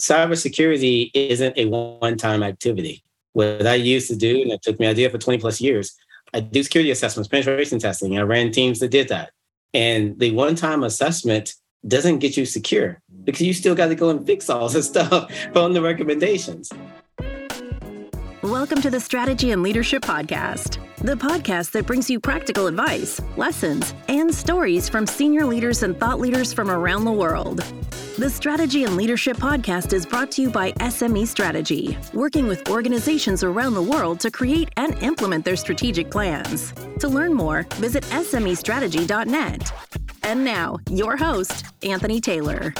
cybersecurity isn't a one-time activity. What I used to do, and it took me, I did it for 20 plus years, I do security assessments, penetration testing. I ran teams that did that. And the one-time assessment doesn't get you secure because you still got to go and fix all this stuff from the recommendations. Welcome to the Strategy and Leadership Podcast, the podcast that brings you practical advice, lessons, and stories from senior leaders and thought leaders from around the world. The Strategy and Leadership Podcast is brought to you by SME Strategy, working with organizations around the world to create and implement their strategic plans. To learn more, visit SMEstrategy.net. And now, your host, Anthony Taylor.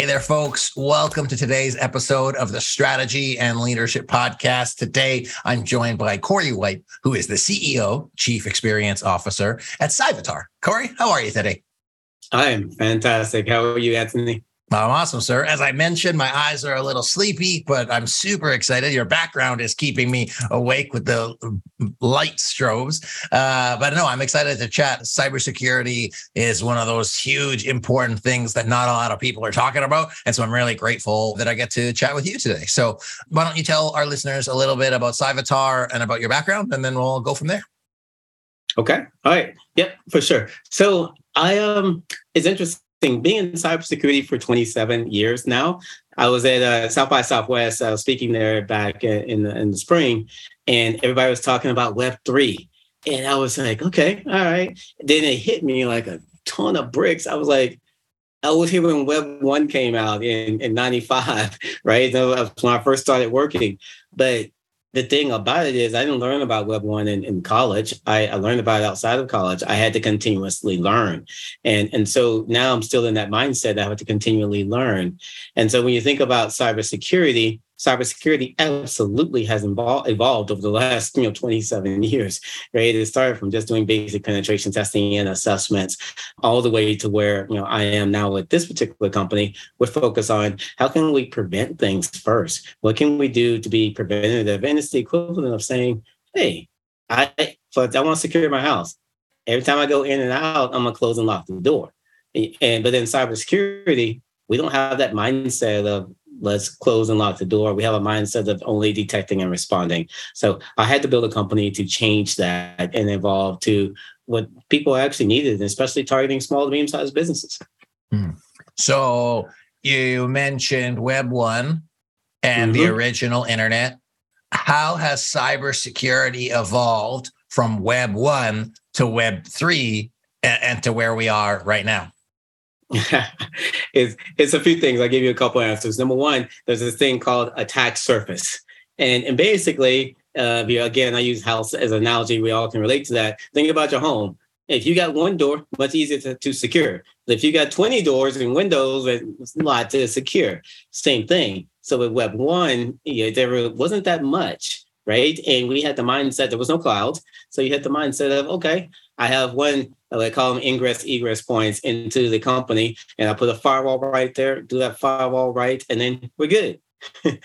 Hey there, folks. Welcome to today's episode of the Strategy and Leadership Podcast. Today, I'm joined by Corey White, who is the CEO, Chief Experience Officer at Cyvatar. Corey, how are you today? I'm fantastic. How are you, Anthony? I'm awesome, sir. As I mentioned, my eyes are a little sleepy, but I'm super excited. Your background is keeping me awake with the light strobes. Uh, but no, I'm excited to chat. Cybersecurity is one of those huge, important things that not a lot of people are talking about. And so I'm really grateful that I get to chat with you today. So why don't you tell our listeners a little bit about Cyvatar and about your background, and then we'll go from there. Okay. All right. Yep, for sure. So I um it's interesting being in cybersecurity for 27 years now. I was at uh, South by Southwest, I was speaking there back in the, in the spring, and everybody was talking about Web three, and I was like, okay, all right. Then it hit me like a ton of bricks. I was like, I was here when Web one came out in in '95, right? That was when I first started working, but the thing about it is I didn't learn about Web 1 in, in college. I, I, learned about it outside of college. I had to continuously learn. And, and so now I'm still in that mindset. That I have to continually learn. And so when you think about cybersecurity, cybersecurity absolutely has evolved over the last you know 27 years right? It started from just doing basic penetration testing and assessments all the way to where you know i am now with this particular company. We're focused on how can we prevent things first? What can we do to be preventative? And it's the equivalent of saying hey i so i want to secure my house. Every time i go in and out i'm to close and lock the door. And but in cybersecurity we don't have that mindset of let's close and lock the door. We have a mindset of only detecting and responding. So I had to build a company to change that and evolve to what people actually needed, especially targeting small to medium sized businesses. Hmm. So you mentioned Web 1 and mm-hmm. the original internet. How has cybersecurity evolved from Web 1 to Web 3 and, and to where we are right now? it's it's a few things. I'll give you a couple answers. Number one, there's this thing called attack surface. And and basically, uh, again, I use house as an analogy. We all can relate to that. Think about your home. If you got one door, much easier to, to secure. If you got 20 doors and windows, it's a lot to secure. Same thing. So with Web 1, yeah, there wasn't that much, right? And we had the mindset, there was no cloud. So you had the mindset of, okay, I have one I call them ingress egress points into the company, and I put a firewall right there, do that firewall right, and then we're good.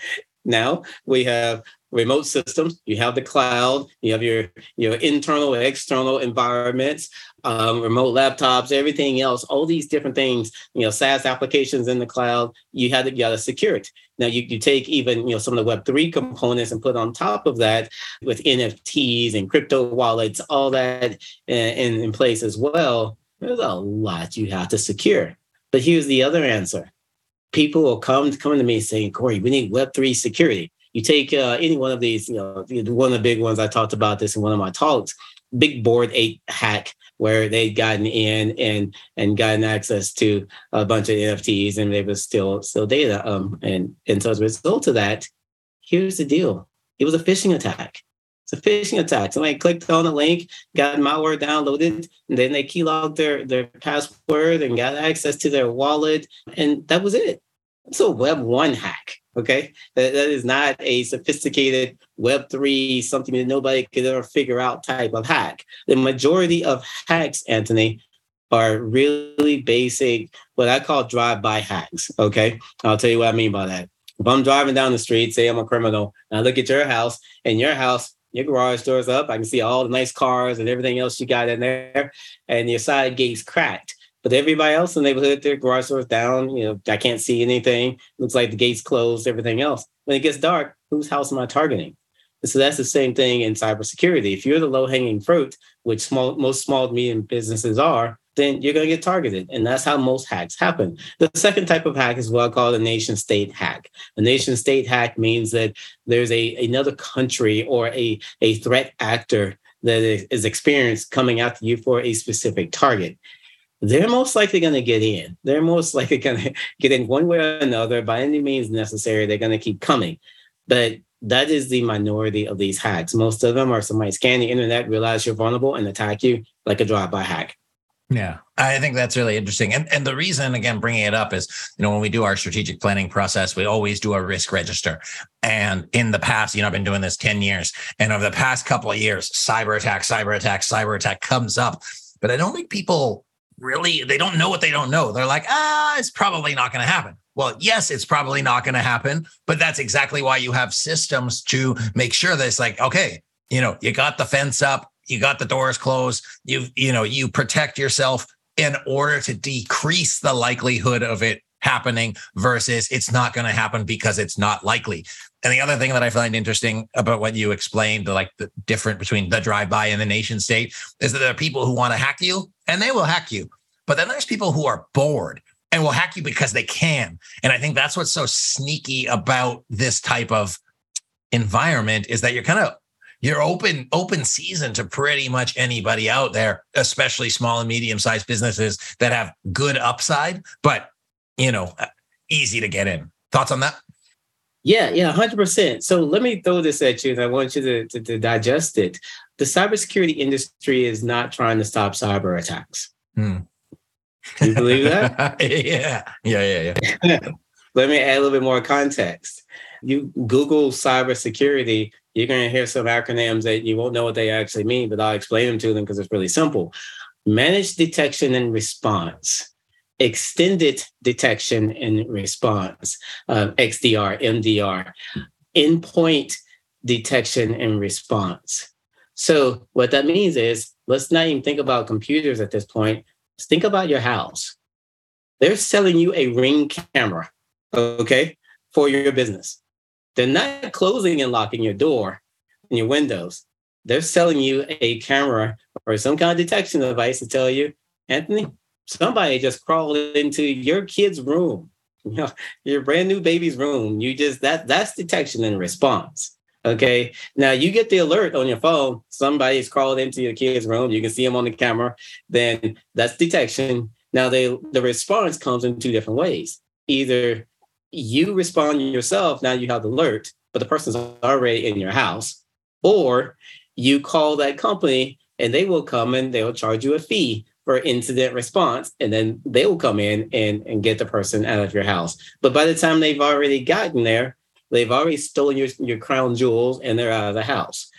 now we have remote systems. You have the cloud. You have your your internal and external environments, um, remote laptops, everything else. All these different things. You know, SaaS applications in the cloud. You have to you got to secure it. Now you, you take even you know some of the Web three components and put on top of that with NFTs and crypto wallets, all that in, in place as well. There's a lot you have to secure. But here's the other answer. People will come coming to me saying, Corey, we need Web three security. You take uh, any one of these, you know, one of the big ones I talked about this in one of my talks, big Bored Ape hack where they'd gotten in and and gotten access to a bunch of NFTs and they was still still data. Um, and and so as a result of that, here's the deal: it was a phishing attack. It's a phishing attack. Somebody clicked on a link, got malware downloaded, and then they keylogged their their password and got access to their wallet, and that was it. It's a Web one hack. Okay, that, that is not a sophisticated Web three something that nobody could ever figure out type of hack. The majority of hacks, Anthony, are really basic, what I call drive-by hacks. Okay, I'll tell you what I mean by that. If I'm driving down the street, say I'm a criminal, and I look at your house, and your house, your garage door's up, I can see all the nice cars and everything else you got in there, and your side gate's cracked But everybody else in the neighborhood, their garage door's down. You know, I can't see anything. Looks like the gates closed, everything else. When it gets dark, whose house am I targeting? And so that's the same thing in cybersecurity. If you're the low hanging fruit, which small, most small medium businesses are, then you're going to get targeted. And that's how most hacks happen. The second type of hack is what I call a nation state hack. A nation state hack means that there's a another country or a, a threat actor that is experienced coming after you for a specific target they're most likely going to get in. They're most likely going to get in one way or another by any means necessary. They're going to keep coming. But that is the minority of these hacks. Most of them are somebody scan the internet, realize you're vulnerable, and attack you like a drive-by hack. Yeah, I think that's really interesting. And and the reason again bringing it up is, you know, when we do our strategic planning process, we always do a risk register. And in the past, you know, I've been doing this 10 years, and over the past couple of years, cyber attack, cyber attack, cyber attack comes up. But I don't think people really they don't know what they don't know. They're like, ah, it's probably not going to happen. Well, yes, it's probably not going to happen, but that's exactly why you have systems to make sure that it's like, okay, you know, you got the fence up, you got the doors closed, you you know, you protect yourself in order to decrease the likelihood of it happening versus it's not going to happen because it's not likely. And the other thing that I find interesting about what you explained, like the difference between the drive-by and the nation state, is that there are people who want to hack you and they will hack you. But then there's people who are bored and will hack you because they can. And I think that's what's so sneaky about this type of environment is that you're kind of you're open open season to pretty much anybody out there, especially small and medium sized businesses that have good upside, but you know, uh, easy to get in. Thoughts on that? Yeah, yeah, 100%. So let me throw this at you and I want you to, to, to digest it. The cybersecurity industry is not trying to stop cyber attacks. Hmm. You believe that? yeah. Yeah, yeah, yeah. Let me add a little bit more context. You Google cybersecurity, you're going to hear some acronyms that you won't know what they actually mean, but I'll explain them to them because it's really simple. Managed detection and response, extended detection and response, uh, XDR, MDR, endpoint detection and response. So, what that means is let's not even think about computers at this point Let's think about your house. They're selling you a ring camera, okay, for your business. They're not closing and locking your door and your windows. They're selling you a camera or some kind of detection device to tell you, Anthony, somebody just crawled into your kid's room, you know, your brand new baby's room. You just that that's detection and response. Okay. Now you get the alert on your phone. Somebody's crawled into your kid's room. You can see them on the camera. Then that's detection. Now they the response comes in two different ways. Either you respond yourself, now you have the alert, but the person's already in your house, or you call that company and they will come and they'll charge you a fee for incident response, and then they will come in and, and get the person out of your house. But by the time they've already gotten there, They've already stolen your, your crown jewels and they're out of the house.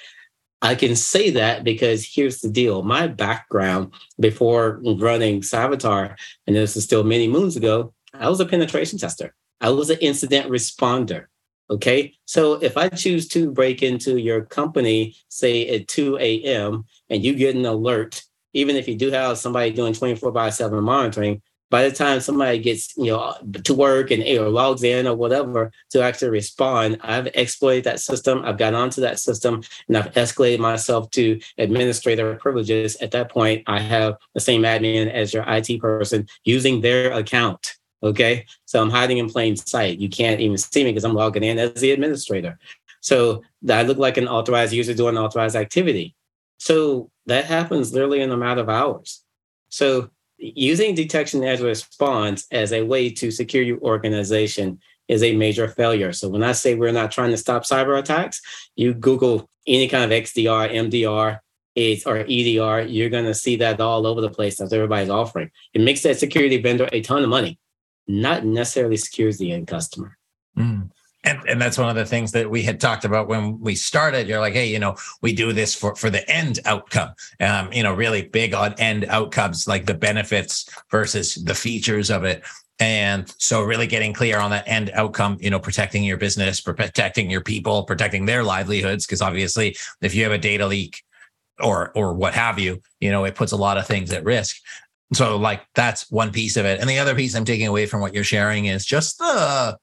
I can say that because here's the deal. My background before running Cyvatar, and this is still many moons ago, I was a penetration tester. I was an incident responder. Okay. So if I choose to break into your company, say at 2 a.m., and you get an alert, even if you do have somebody doing 24 by 7 monitoring, by the time somebody gets you know to work and or logs in or whatever to actually respond i've exploited that system i've got onto that system and i've escalated myself to administrator privileges. At that point i have the same admin as your it person using their account okay? So i'm hiding in plain sight. You can't even see me because i'm logging in as the administrator. So i look like an authorized user doing authorized activity so that happens literally in a matter of hours so using detection as a response as a way to secure your organization is a major failure. So when I say we're not trying to stop cyber attacks, you Google any kind of XDR, MDR, or EDR, you're going to see that all over the place as everybody's offering. It makes that security vendor a ton of money, not necessarily secures the end customer. Mm. And, and that's one of the things that we had talked about when we started. You're like, hey, you know, we do this for for the end outcome. Um, you know, really big on end outcomes, like the benefits versus the features of it. And so, really getting clear on that end outcome, you know, protecting your business, protecting your people, protecting their livelihoods, because obviously, if you have a data leak or or what have you, you know, it puts a lot of things at risk. So like that's one piece of it. And the other piece I'm taking away from what you're sharing is just the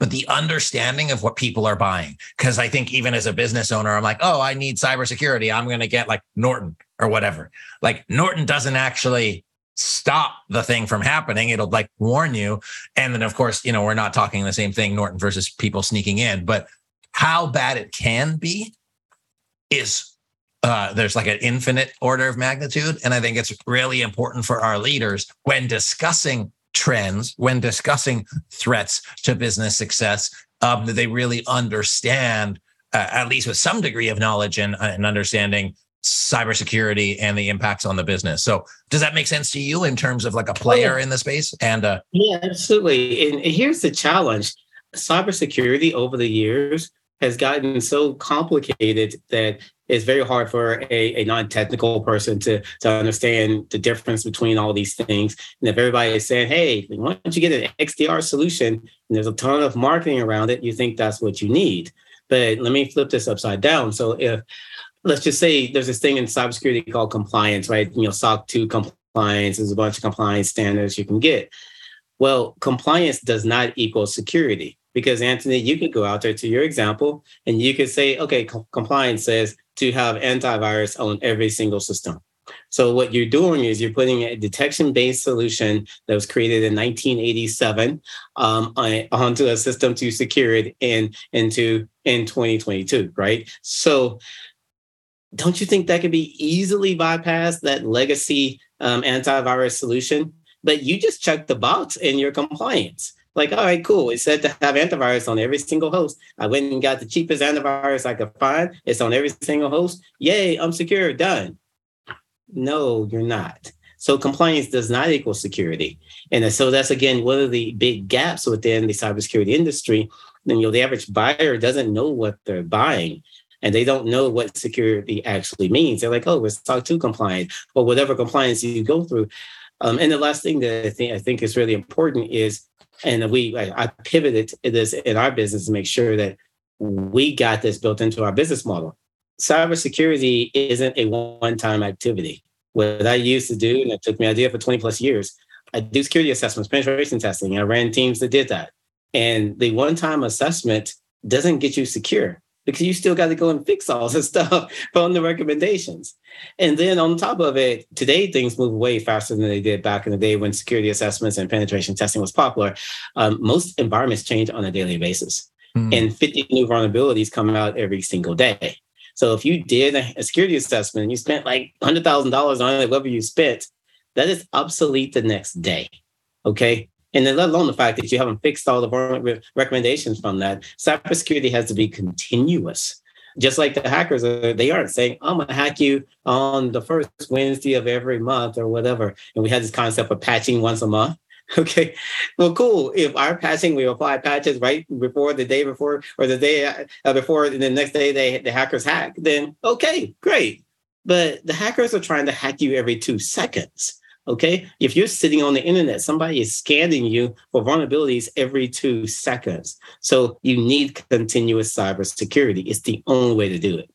but the understanding of what people are buying. Cause I think even as a business owner, I'm like, oh, I need cybersecurity. I'm going to get like Norton or whatever. Like Norton doesn't actually stop the thing from happening. It'll like warn you. And then, of course, you know, we're not talking the same thing, Norton versus people sneaking in, but how bad it can be is uh, there's like an infinite order of magnitude. And I think it's really important for our leaders when discussing trends, when discussing threats to business success, um, that they really understand, uh, at least with some degree of knowledge and, uh, and understanding cybersecurity and the impacts on the business. So does that make sense to you in terms of like a player in the space? And uh, yeah, absolutely. And here's the challenge: cybersecurity over the years has gotten so complicated that it's very hard for a, a non-technical person to, to understand the difference between all these things. And if everybody is saying, hey, why don't you get an XDR solution and there's a ton of marketing around it, you think that's what you need. But let me flip this upside down. So if let's just say there's this thing in cybersecurity called compliance, right? You know, SOC 2 compliance, there's a bunch of compliance standards you can get. Well, compliance does not equal security because Anthony, you could go out there to your example and you could say, okay, co- compliance says to have antivirus on every single system. So what you're doing is you're putting a detection-based solution that was created in 1987 um, onto a system to secure it in into in 2022, right? So don't you think that could be easily bypassed that legacy um, antivirus solution? But you just check the box in your compliance. Like, all right, cool. It said to have antivirus on every single host. I went and got the cheapest antivirus I could find. It's on every single host. Yay, I'm secure. Done. No, you're not. So compliance does not equal security. And so that's again one of the big gaps within the cybersecurity industry. And you know, the average buyer doesn't know what they're buying and they don't know what security actually means. They're like, oh, it's SOC 2 compliant or whatever compliance you go through. Um, and the last thing that I think I think is really important is and we I, I pivoted this in our business to make sure that we got this built into our business model. Cybersecurity isn't a one-time activity. What I used to do, and it took me idea for 20 plus years, I do security assessments, penetration testing. I ran teams that did that. And the one-time assessment doesn't get you secure because you still got to go and fix all this stuff from the recommendations. And then on top of it, today things move way faster than they did back in the day when security assessments and penetration testing was popular. Um, most environments change on a daily basis, mm. and 50 new vulnerabilities come out every single day. So if you did a security assessment and you spent like $100,000 on it, whatever you spent, that is obsolete the next day. Okay. And then let alone the fact that you haven't fixed all the recommendations from that, cybersecurity has to be continuous. Just like the hackers, are, they aren't saying, I'm going to hack you on the first Wednesday of every month or whatever. And we had this concept of patching once a month. Okay, well, cool. If our patching, we apply patches right before the day before or the day uh, before, and the next day they the hackers hack, then okay, great. But the hackers are trying to hack you every two seconds. Okay. If you're sitting on the internet, somebody is scanning you for vulnerabilities every two seconds. So you need continuous cybersecurity. It's the only way to do it.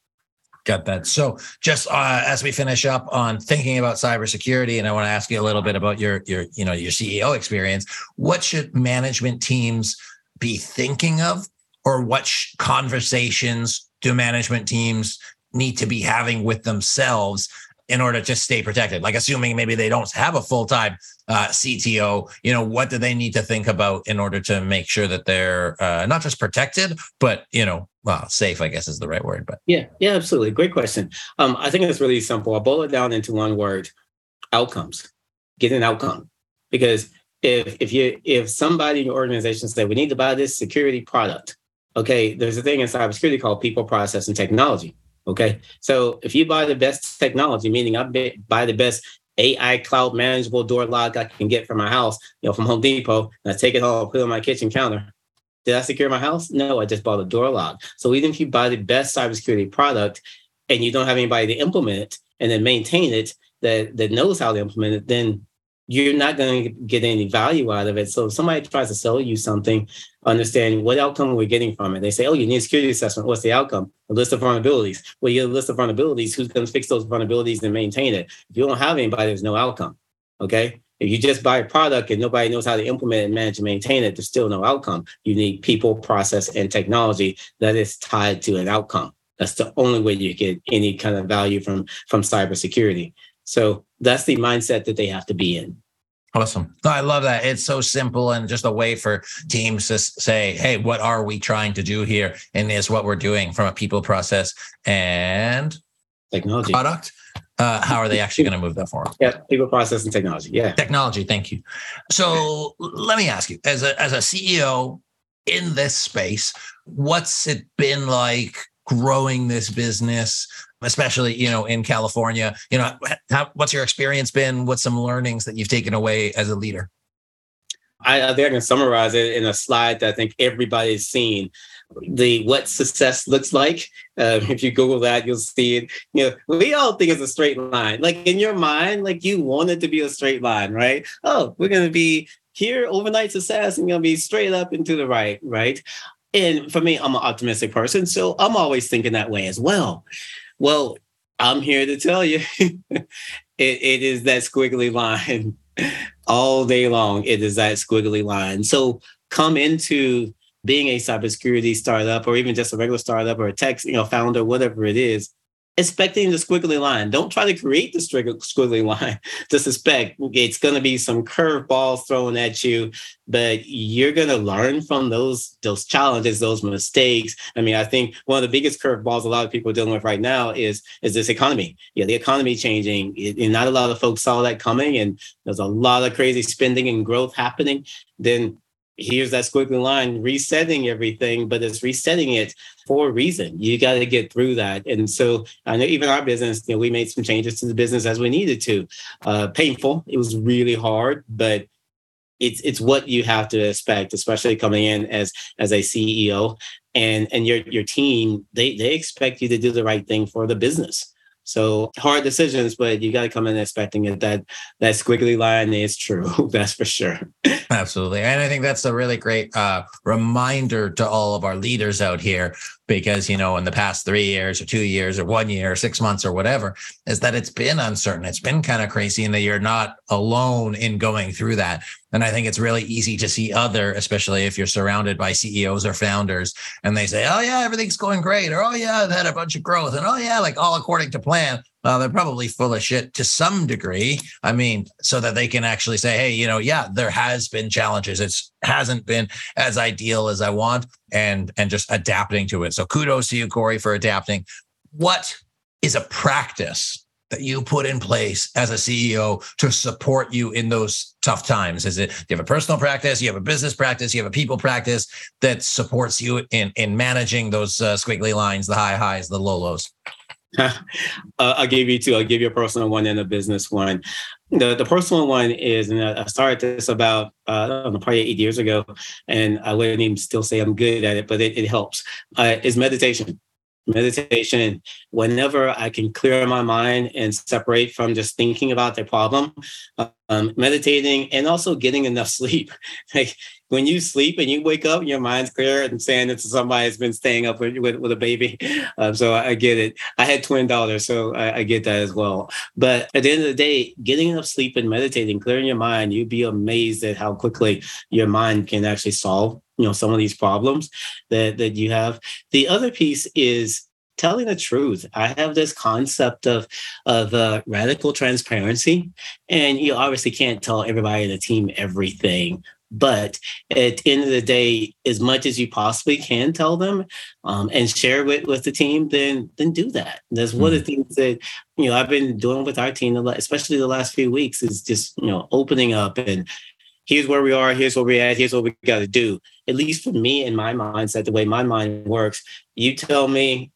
Got that. So, just uh, as we finish up on thinking about cybersecurity, and I want to ask you a little bit about your your you know your CEO experience. What should management teams be thinking of, or what sh- conversations do management teams need to be having with themselves in order to just stay protected? Like assuming maybe they don't have a full time uh, CTO, you know, what do they need to think about in order to make sure that they're uh, not just protected, but you know, well, safe, I guess is the right word. But yeah, yeah, absolutely, great question. Um, I think it's really simple. I'll boil it down into one word: outcomes. Get an outcome, because if if you if somebody in your organization say we need to buy this security product, okay, there's a thing in cybersecurity called people, process, and technology Okay. So if you buy the best technology, meaning I buy the best AI cloud manageable door lock I can get for my house, you know, from Home Depot, and I take it home, put it on my kitchen counter. Did I secure my house? No, I just bought a door lock. So even if you buy the best cybersecurity product and you don't have anybody to implement it and then maintain it that, that knows how to implement it, then you're not going to get any value out of it. So if somebody tries to sell you something, understanding what outcome we're getting from it. They say, oh, you need a security assessment. What's the outcome? A list of vulnerabilities. Well, you have a list of vulnerabilities. Who's going to fix those vulnerabilities and maintain it? If you don't have anybody, there's no outcome. Okay. If you just buy a product and nobody knows how to implement and manage and maintain it, there's still no outcome. You need people, process, and technology that is tied to an outcome. That's the only way you get any kind of value from from cybersecurity. So that's the mindset that they have to be in. Awesome. I love that. It's so simple and just a way for teams to say, hey, what are we trying to do here? And is what we're doing from a people process and technology product. Uh, how are they actually going to move that forward? Yeah, people process and technology. Yeah. Technology. Thank you. So let me ask you, as a as a CEO in this space, what's it been like growing this business? Especially you know in California. You know, how, what's your experience been? What's some learnings that you've taken away as a leader? I, I think I can summarize it in a slide that I think everybody's seen. The what success looks like. Uh, if you Google that, you'll see it. You know, we all think it's a straight line. Like in your mind, like you want it to be a straight line, right? Oh, we're gonna be here overnight success and gonna be straight up and to the right, right? And for me, I'm an optimistic person, so I'm always thinking that way as well. Well, I'm here to tell you it, it is that squiggly line all day long. It is that squiggly line. So come into being a cybersecurity startup or even just a regular startup or a tech you know, founder, whatever it is, expecting the squiggly line. Don't try to create the squiggly line. to expect it's going to be some curveballs thrown at you, but you're going to learn from those those challenges, those mistakes. I mean, I think one of the biggest curveballs a lot of people are dealing with right now is is this economy. Yeah, the economy changing, and not a lot of folks saw that coming, and there's a lot of crazy spending and growth happening. Then here's that squiggly line resetting everything, but it's resetting it for a reason. You got to get through that. And so I know even our business, you know, we made some changes to the business as we needed to. Uh, painful. It was really hard, but it's it's what you have to expect, especially coming in as as a CEO and and your your team. They they expect you to do the right thing for the business. So hard decisions, but you got to come in expecting it. That that squiggly line is true. that's for sure. Absolutely, and I think that's a really great uh, reminder to all of our leaders out here because you know in the past three years or two years or one year or six months or whatever is that it's been uncertain. It's been kind of crazy and that you're not alone in going through that. And i think it's really easy to see other especially if you're surrounded by ceos or founders and they say oh yeah everything's going great or oh yeah i've had a bunch of growth and oh yeah like all according to plan well, they're probably full of shit to some degree. I mean, so that they can actually say, hey, you know, yeah, there has been challenges. It hasn't been as ideal as I want, and and just adapting to it. So kudos to you, Corey, for adapting. What is a practice that you put in place as a CEO to support you in those tough times? Is it you have a personal practice, you have a business practice, you have a people practice that supports you in in managing those uh, squiggly lines, the high highs, the low lows? uh, I'll give you two. I'll give you a personal one and a business one. The the personal one is, and I started this about uh, probably eight years ago, and I wouldn't even still say I'm good at it, but it, it helps. Uh, is meditation. Meditation. Whenever I can clear my mind and separate from just thinking about the problem, um, meditating, and also getting enough sleep. like when you sleep and you wake up, your mind's clear and saying it's somebody has been staying up with, with, with a baby. Um, so I get it. I had twin daughters, so I, I, get that as well. But at the end of the day, getting enough sleep and meditating, clearing your mind, you'd be amazed at how quickly your mind can actually solve, you know, some of these problems that, that you have. The other piece is telling the truth. I have this concept of of uh, radical transparency, and you obviously can't tell everybody in the team everything. But at the end of the day, as much as you possibly can tell them um, and share with with the team, then then do that. That's mm-hmm. one of the mm-hmm. things that you know I've been doing with our team, especially the last few weeks, is just you know opening up and here's where we are, here's where we're at, here's what we got to do. At least for me in my mindset, the way my mind works, you tell me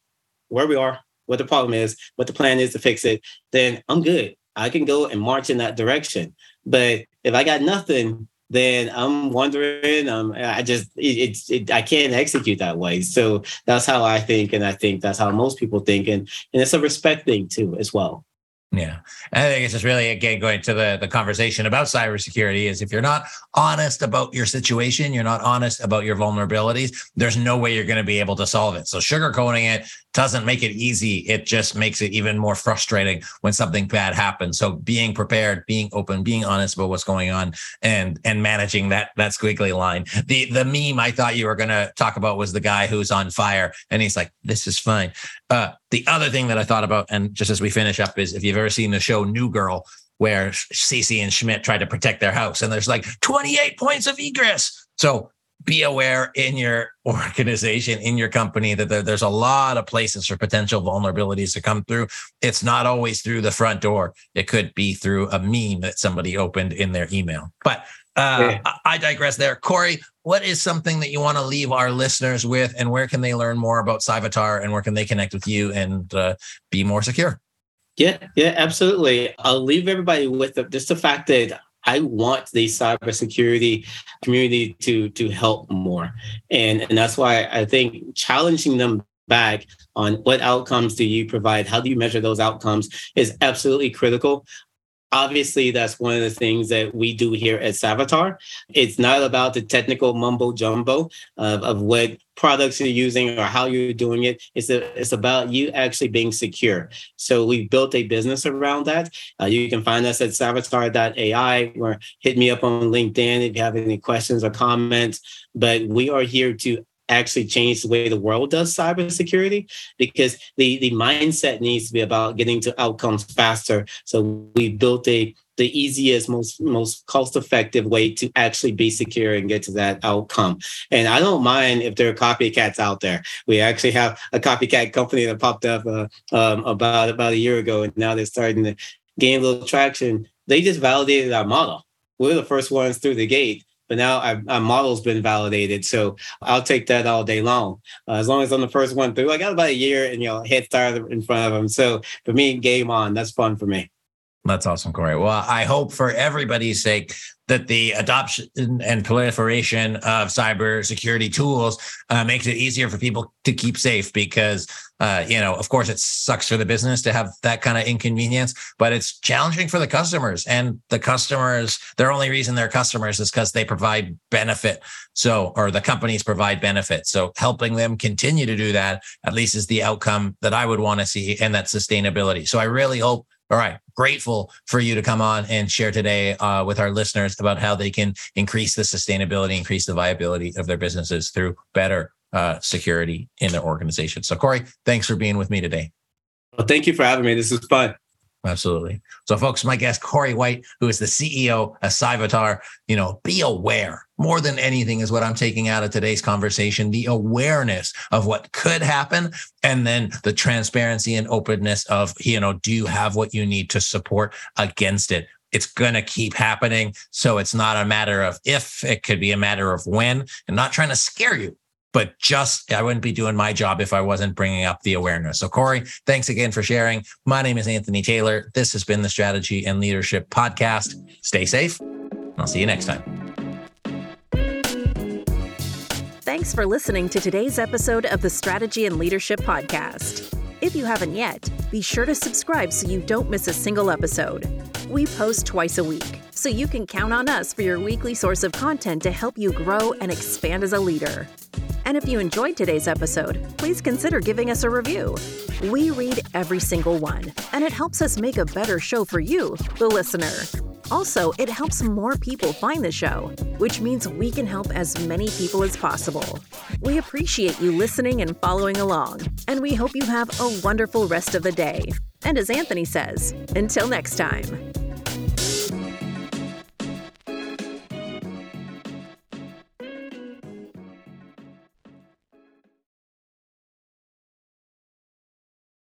where we are, what the problem is, what the plan is to fix it, then I'm good. I can go and march in that direction. But if I got nothing, then I'm wondering. Um, I just it's it, it, I can't execute that way. So that's how I think, and I think that's how most people think, and and it's a respect thing too as well. Yeah. And I think it's just really, again, going to the, the conversation about cybersecurity is if you're not honest about your situation, you're not honest about your vulnerabilities, there's no way you're going to be able to solve it. So sugarcoating it doesn't make it easy. It just makes it even more frustrating when something bad happens. So being prepared, being open, being honest about what's going on and and managing that that squiggly line. The the meme I thought you were gonna talk about was the guy who's on fire and he's like, this is fine. Uh, the other thing that I thought about, and just as we finish up, is if you've ever seen the show New Girl, where Cece and Schmidt try to protect their house, and there's like 28 points of egress. So be aware in your organization, in your company, that there, there's a lot of places for potential vulnerabilities to come through. It's not always through the front door. It could be through a meme that somebody opened in their email. But uh, yeah. I digress there. Corey, what is something that you want to leave our listeners with, and where can they learn more about Cyvatar, and where can they connect with you and uh, be more secure? Yeah, yeah, absolutely. I'll leave everybody with the, just the fact that I want the cybersecurity community to to help more, and and that's why I think challenging them back on what outcomes do you provide, how do you measure those outcomes is absolutely critical obviously that's one of the things that we do here at Cyvatar. It's not about the technical mumbo jumbo of, of what products you're using or how you're doing it. It's a, it's about you actually being secure. So we've built a business around that. Uh, you can find us at cyvatar.ai or hit me up on LinkedIn if you have any questions or comments. But we are here to actually change the way the world does cybersecurity because the, the mindset needs to be about getting to outcomes faster. So we built a the easiest, most most cost effective way to actually be secure and get to that outcome. And I don't mind if there are copycats out there. We actually have a copycat company that popped up uh, um, about about a year ago, and now they're starting to gain a little traction. They just validated our model. We're the first ones through the gate but now our, model's been validated. So I'll take that all day long. Uh, as long as I'm the first one through, I got about a year and, you know, head start in front of them. So for me, game on. That's fun for me. That's awesome, Corey. Well, I hope for everybody's sake that the adoption and proliferation of cybersecurity tools uh, makes it easier for people to keep safe because, uh, you know, of course, it sucks for the business to have that kind of inconvenience, but it's challenging for the customers. And the customers, their only reason they're customers is because they provide benefit. So, or the companies provide benefit. So, helping them continue to do that, at least, is the outcome that I would want to see and that sustainability. So, I really hope all right. Grateful for you to come on and share today uh, with our listeners about how they can increase the sustainability, increase the viability of their businesses through better uh, security in their organization. So, Corey, thanks for being with me today. Well, thank you for having me. This is fun. Absolutely. So, folks, my guest, Corey White, who is the CEO of Cyvatar, you know, be aware more than anything is what I'm taking out of today's conversation the awareness of what could happen, and then the transparency and openness of, you know, do you have what you need to support against it? It's going to keep happening. So it's not a matter of if, it could be a matter of when, and not trying to scare you but just I wouldn't be doing my job if I wasn't bringing up the awareness. So, Corey, thanks again for sharing. My name is Anthony Taylor. This has been the Strategy and Leadership Podcast. Stay safe. I'll see you next time. Thanks for listening to today's episode of the Strategy and Leadership Podcast. If you haven't yet, be sure to subscribe so you don't miss a single episode. We post twice a week, so you can count on us for your weekly source of content to help you grow and expand as a leader. And if you enjoyed today's episode, please consider giving us a review. We read every single one, and it helps us make a better show for you, the listener. Also, it helps more people find the show, which means we can help as many people as possible. We appreciate you listening and following along, and we hope you have a wonderful rest of the day. And as Anthony says, until next time.